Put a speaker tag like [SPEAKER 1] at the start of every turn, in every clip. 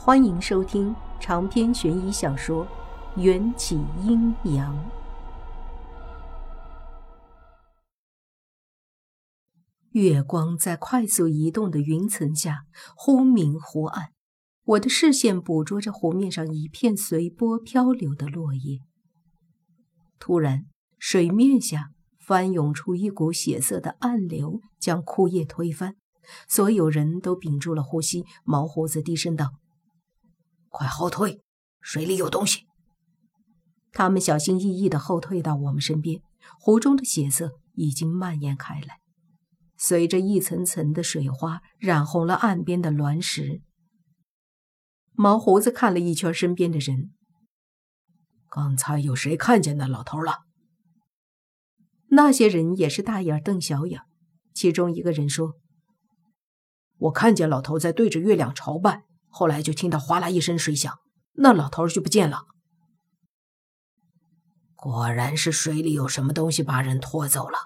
[SPEAKER 1] 欢迎收听长篇悬疑小说《缘起阴阳》。月光在快速移动的云层下忽明忽暗，我的视线捕捉着湖面上一片随波漂流的落叶。突然，水面下翻涌出一股血色的暗流，将枯叶推翻。所有人都屏住了呼吸。毛胡子低声道。
[SPEAKER 2] 快后退！水里有东西。
[SPEAKER 1] 他们小心翼翼地后退到我们身边，湖中的血色已经蔓延开来，随着一层层的水花染红了岸边的卵石。毛胡子看了一圈身边的人，
[SPEAKER 2] 刚才有谁看见那老头了？
[SPEAKER 1] 那些人也是大眼瞪小眼。其中一个人说：“
[SPEAKER 2] 我看见老头在对着月亮朝拜。”后来就听到哗啦一声水响，那老头就不见了。果然是水里有什么东西把人拖走了。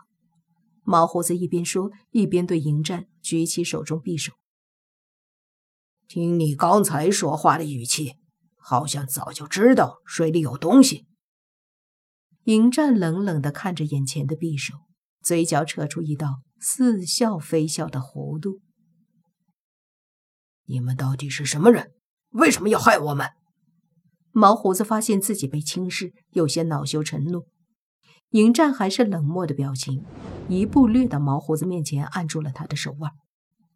[SPEAKER 1] 毛胡子一边说，一边对迎战举起手中匕首。
[SPEAKER 2] 听你刚才说话的语气，好像早就知道水里有东西。
[SPEAKER 1] 迎战冷冷地看着眼前的匕首，嘴角扯出一道似笑非笑的弧度。
[SPEAKER 2] 你们到底是什么人？为什么要害我们？
[SPEAKER 1] 毛胡子发现自己被轻视，有些恼羞成怒。迎战还是冷漠的表情，一步掠到毛胡子面前，按住了他的手腕。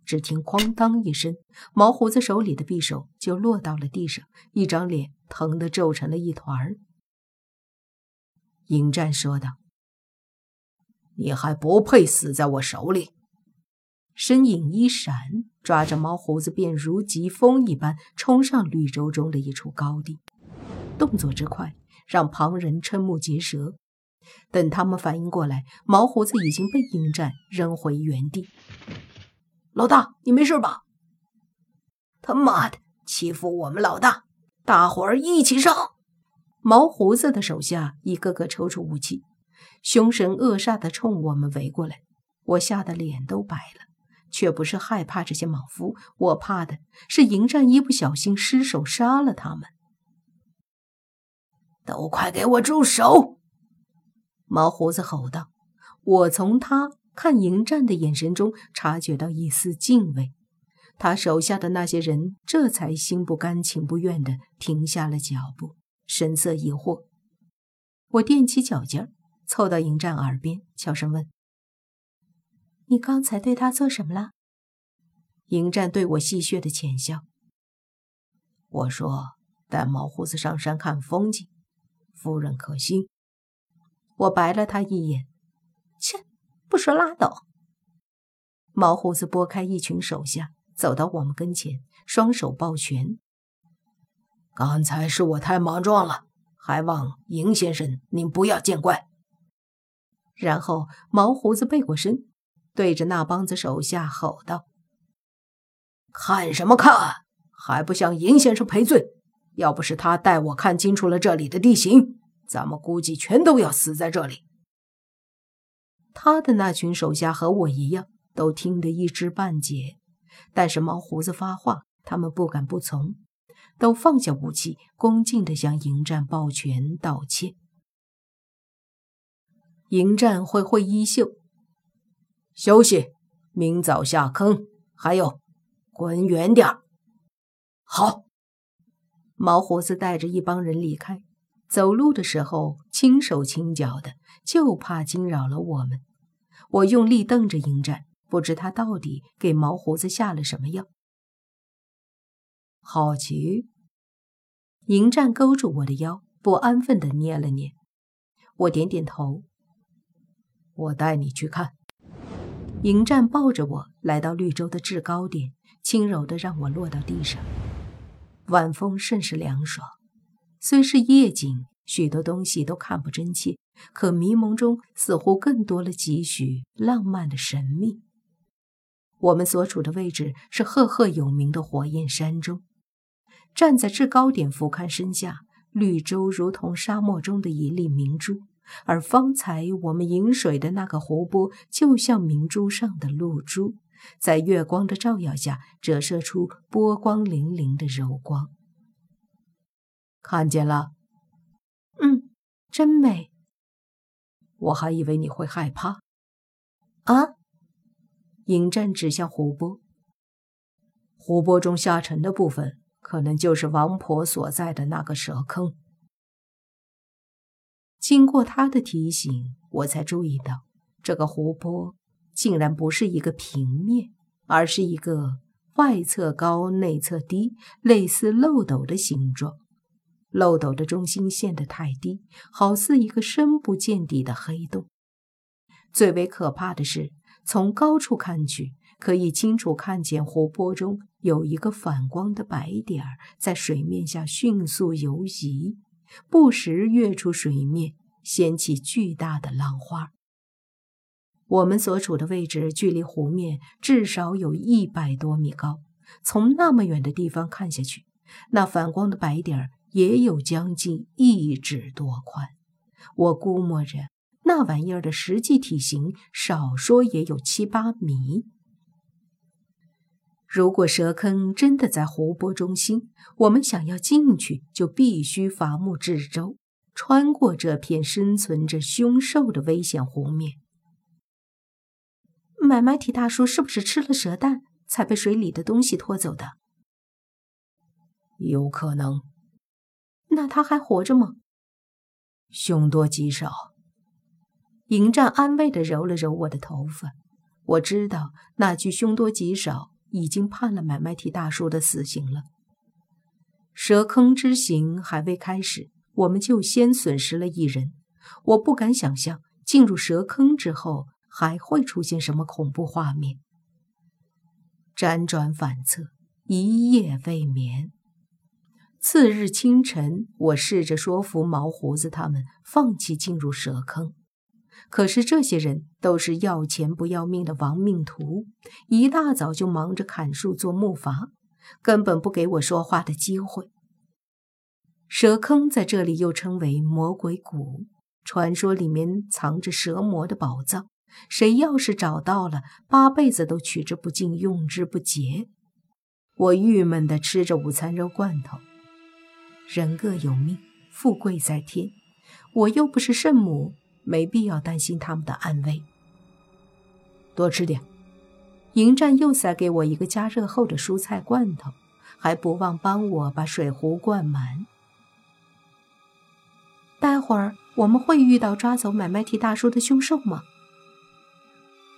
[SPEAKER 1] 只听“哐当”一声，毛胡子手里的匕首就落到了地上，一张脸疼得皱成了一团。
[SPEAKER 2] 迎战说道：“你还不配死在我手里。”
[SPEAKER 1] 身影一闪，抓着毛胡子便如疾风一般冲上绿洲中的一处高地，动作之快让旁人瞠目结舌。等他们反应过来，毛胡子已经被迎战扔回原地。
[SPEAKER 2] 老大，你没事吧？他妈的，欺负我们老大！大伙儿一起上！
[SPEAKER 1] 毛胡子的手下一个个抽出武器，凶神恶煞地冲我们围过来。我吓得脸都白了。却不是害怕这些莽夫，我怕的是迎战一不小心失手杀了他们。
[SPEAKER 2] 都快给我住手！
[SPEAKER 1] 毛胡子吼道。我从他看迎战的眼神中察觉到一丝敬畏，他手下的那些人这才心不甘情不愿地停下了脚步，神色疑惑。我踮起脚尖，凑到迎战耳边，悄声问。你刚才对他做什么了？迎战对我戏谑的浅笑。
[SPEAKER 2] 我说带毛胡子上山看风景，夫人可心。
[SPEAKER 1] 我白了他一眼，切，不说拉倒。毛胡子拨开一群手下，走到我们跟前，双手抱拳。
[SPEAKER 2] 刚才是我太莽撞了，还望迎先生您不要见怪。
[SPEAKER 1] 然后毛胡子背过身。对着那帮子手下吼道：“
[SPEAKER 2] 看什么看？还不向尹先生赔罪？要不是他带我看清楚了这里的地形，咱们估计全都要死在这里。”
[SPEAKER 1] 他的那群手下和我一样，都听得一知半解。但是毛胡子发话，他们不敢不从，都放下武器，恭敬地向迎战抱拳道歉。迎战挥挥衣袖。
[SPEAKER 2] 休息，明早下坑。还有，滚远点儿。好。
[SPEAKER 1] 毛胡子带着一帮人离开，走路的时候轻手轻脚的，就怕惊扰了我们。我用力瞪着迎战，不知他到底给毛胡子下了什么药。
[SPEAKER 2] 好奇。
[SPEAKER 1] 迎战勾住我的腰，不安分的捏了捏。我点点头。
[SPEAKER 2] 我带你去看。
[SPEAKER 1] 迎战抱着我来到绿洲的制高点，轻柔地让我落到地上。晚风甚是凉爽，虽是夜景，许多东西都看不真切，可迷蒙中似乎更多了几许浪漫的神秘。我们所处的位置是赫赫有名的火焰山中，站在制高点俯瞰身下，绿洲如同沙漠中的一粒明珠。而方才我们饮水的那个湖泊，就像明珠上的露珠，在月光的照耀下折射出波光粼粼的柔光。
[SPEAKER 2] 看见了？
[SPEAKER 1] 嗯，真美。
[SPEAKER 2] 我还以为你会害怕。
[SPEAKER 1] 啊！迎战指向湖泊，
[SPEAKER 2] 湖泊中下沉的部分，可能就是王婆所在的那个蛇坑。
[SPEAKER 1] 经过他的提醒，我才注意到，这个湖泊竟然不是一个平面，而是一个外侧高、内侧低，类似漏斗的形状。漏斗的中心陷得太低，好似一个深不见底的黑洞。最为可怕的是，从高处看去，可以清楚看见湖泊中有一个反光的白点在水面下迅速游移。不时跃出水面，掀起巨大的浪花。我们所处的位置距离湖面至少有一百多米高，从那么远的地方看下去，那反光的白点也有将近一指多宽。我估摸着，那玩意儿的实际体型少说也有七八米。如果蛇坑真的在湖泊中心，我们想要进去，就必须伐木制舟，穿过这片生存着凶兽的危险湖面。买卖提大叔是不是吃了蛇蛋，才被水里的东西拖走的？
[SPEAKER 2] 有可能。
[SPEAKER 1] 那他还活着吗？
[SPEAKER 2] 凶多吉少。
[SPEAKER 1] 迎战安慰地揉了揉我的头发。我知道那句“凶多吉少”。已经判了买卖提大叔的死刑了。蛇坑之行还未开始，我们就先损失了一人。我不敢想象进入蛇坑之后还会出现什么恐怖画面。辗转反侧，一夜未眠。次日清晨，我试着说服毛胡子他们放弃进入蛇坑。可是这些人都是要钱不要命的亡命徒，一大早就忙着砍树做木筏，根本不给我说话的机会。蛇坑在这里又称为魔鬼谷，传说里面藏着蛇魔的宝藏，谁要是找到了，八辈子都取之不尽，用之不竭。我郁闷地吃着午餐肉罐头。人各有命，富贵在天，我又不是圣母。没必要担心他们的安危。
[SPEAKER 2] 多吃点。
[SPEAKER 1] 迎战又塞给我一个加热后的蔬菜罐头，还不忘帮我把水壶灌满。待会儿我们会遇到抓走买卖提大叔的凶兽吗？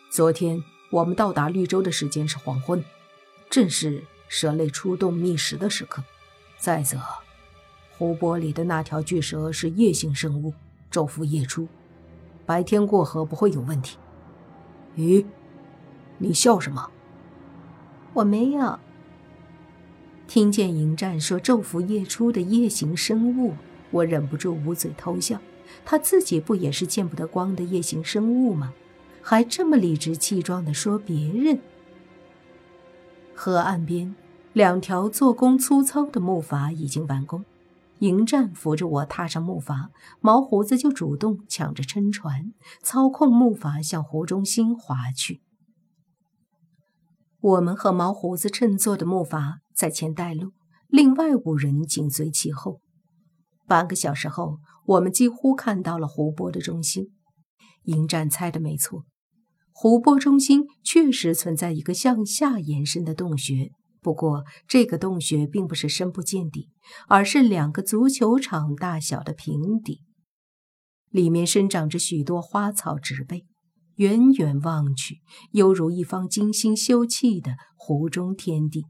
[SPEAKER 2] 昨天我们到达绿洲的时间是黄昏，正是蛇类出动觅食的时刻。再则，湖泊里的那条巨蛇是夜行生物，昼伏夜出。白天过河不会有问题。咦，你笑什么？
[SPEAKER 1] 我没有。听见迎战说昼伏夜出的夜行生物，我忍不住捂嘴偷笑。他自己不也是见不得光的夜行生物吗？还这么理直气壮地说别人。河岸边，两条做工粗糙的木筏已经完工。迎战扶着我踏上木筏，毛胡子就主动抢着撑船，操控木筏向湖中心划去。我们和毛胡子乘坐的木筏在前带路，另外五人紧随其后。半个小时后，我们几乎看到了湖泊的中心。迎战猜的没错，湖泊中心确实存在一个向下延伸的洞穴。不过，这个洞穴并不是深不见底，而是两个足球场大小的平底，里面生长着许多花草植被，远远望去，犹如一方精心修葺的湖中天地，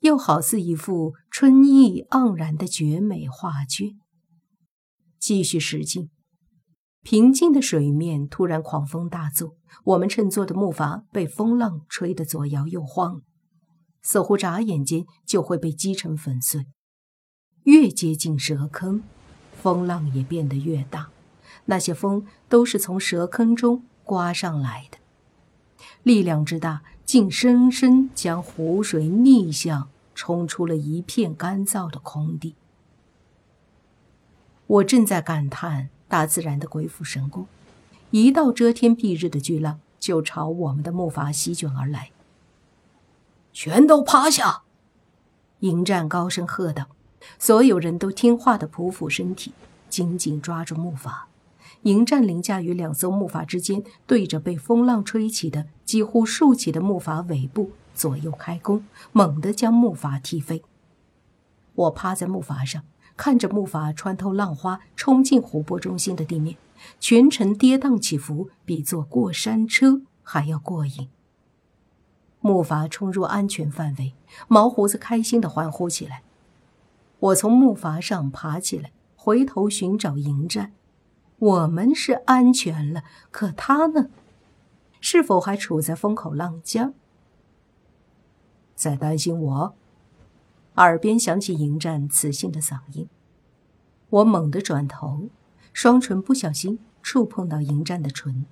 [SPEAKER 1] 又好似一幅春意盎然的绝美画卷。继续驶进，平静的水面突然狂风大作，我们乘坐的木筏被风浪吹得左摇右晃。似乎眨眼间就会被击成粉碎。越接近蛇坑，风浪也变得越大。那些风都是从蛇坑中刮上来的，力量之大，竟生生将湖水逆向冲出了一片干燥的空地。我正在感叹大自然的鬼斧神工，一道遮天蔽日的巨浪。就朝我们的木筏席卷而来。
[SPEAKER 2] 全都趴下！
[SPEAKER 1] 迎战高声喝道。所有人都听话的匍匐身体，紧紧抓住木筏。迎战凌驾于两艘木筏之间，对着被风浪吹起的几乎竖起的木筏尾部左右开弓，猛地将木筏踢飞。我趴在木筏上，看着木筏穿透浪花，冲进湖泊中心的地面，全程跌宕起伏，比坐过山车还要过瘾。木筏冲入安全范围，毛胡子开心地欢呼起来。我从木筏上爬起来，回头寻找迎战。我们是安全了，可他呢？是否还处在风口浪尖？
[SPEAKER 2] 在担心我？
[SPEAKER 1] 耳边响起迎战磁性的嗓音。我猛地转头，双唇不小心触碰到迎战的唇。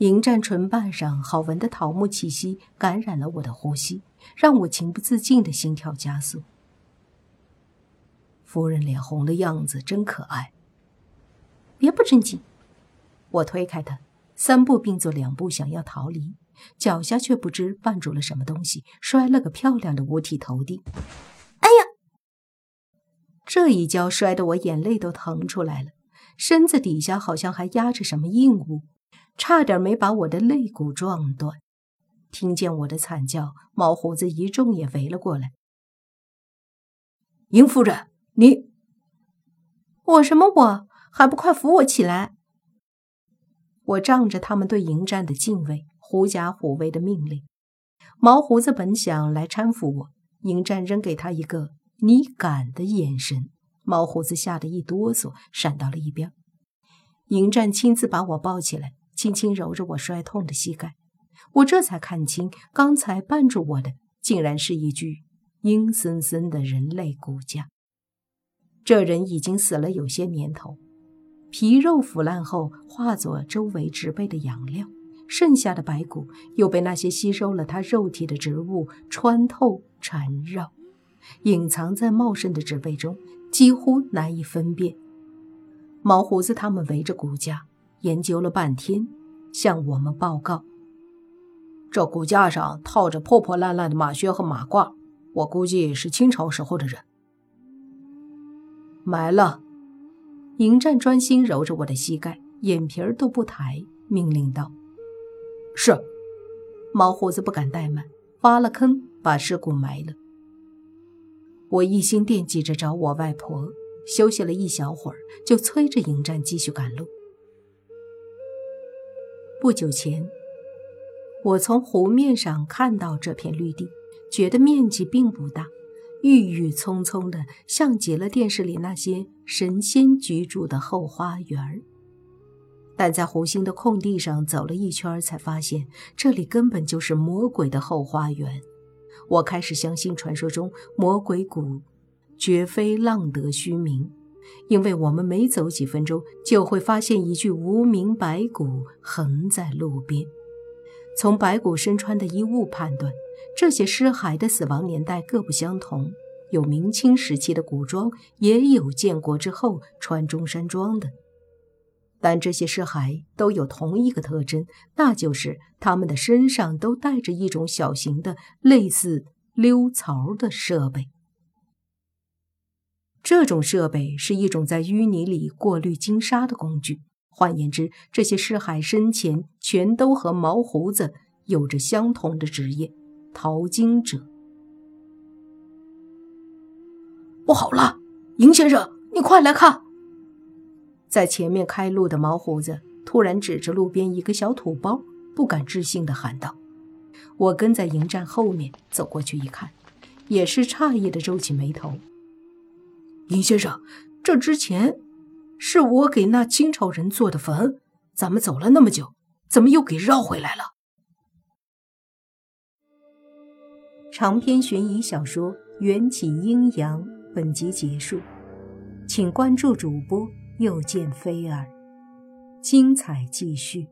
[SPEAKER 1] 迎战唇瓣上好闻的桃木气息感染了我的呼吸，让我情不自禁的心跳加速。
[SPEAKER 2] 夫人脸红的样子真可爱。
[SPEAKER 1] 别不正经！我推开他，三步并作两步想要逃离，脚下却不知绊住了什么东西，摔了个漂亮的五体投地。哎呀！这一跤摔得我眼泪都疼出来了，身子底下好像还压着什么硬物。差点没把我的肋骨撞断。听见我的惨叫，毛胡子一众也围了过来。
[SPEAKER 2] 殷夫人，你……
[SPEAKER 1] 我什么？我还不快扶我起来！我仗着他们对迎战的敬畏，狐假虎威的命令。毛胡子本想来搀扶我，迎战扔给他一个“你敢”的眼神，毛胡子吓得一哆嗦，闪到了一边。迎战亲自把我抱起来。轻轻揉着我摔痛的膝盖，我这才看清，刚才绊住我的竟然是一具阴森森的人类骨架。这人已经死了有些年头，皮肉腐烂后化作周围植被的养料，剩下的白骨又被那些吸收了他肉体的植物穿透缠绕，隐藏在茂盛的植被中，几乎难以分辨。毛胡子他们围着骨架。研究了半天，向我们报告：
[SPEAKER 2] 这骨架上套着破破烂烂的马靴和马褂，我估计是清朝时候的人。
[SPEAKER 1] 埋了。迎战专心揉着我的膝盖，眼皮儿都不抬，命令道：“
[SPEAKER 2] 是。”
[SPEAKER 1] 毛胡子不敢怠慢，挖了坑，把尸骨埋了。我一心惦记着找我外婆，休息了一小会儿，就催着迎战继续赶路。不久前，我从湖面上看到这片绿地，觉得面积并不大，郁郁葱葱的，像极了电视里那些神仙居住的后花园。但在湖心的空地上走了一圈，才发现这里根本就是魔鬼的后花园。我开始相信传说中魔鬼谷绝非浪得虚名。因为我们每走几分钟，就会发现一具无名白骨横在路边。从白骨身穿的衣物判断，这些尸骸的死亡年代各不相同，有明清时期的古装，也有建国之后穿中山装的。但这些尸骸都有同一个特征，那就是他们的身上都带着一种小型的、类似溜槽的设备。这种设备是一种在淤泥里过滤金沙的工具。换言之，这些尸骸生前全都和毛胡子有着相同的职业——淘金者。
[SPEAKER 2] 不好了，尹先生，你快来看！
[SPEAKER 1] 在前面开路的毛胡子突然指着路边一个小土包，不敢置信地喊道：“我跟在营站后面走过去一看，也是诧异地皱起眉头。”
[SPEAKER 2] 林先生，这之前是我给那清朝人做的坟，咱们走了那么久，怎么又给绕回来了？
[SPEAKER 1] 长篇悬疑小说《缘起阴阳》本集结束，请关注主播，又见菲儿，精彩继续。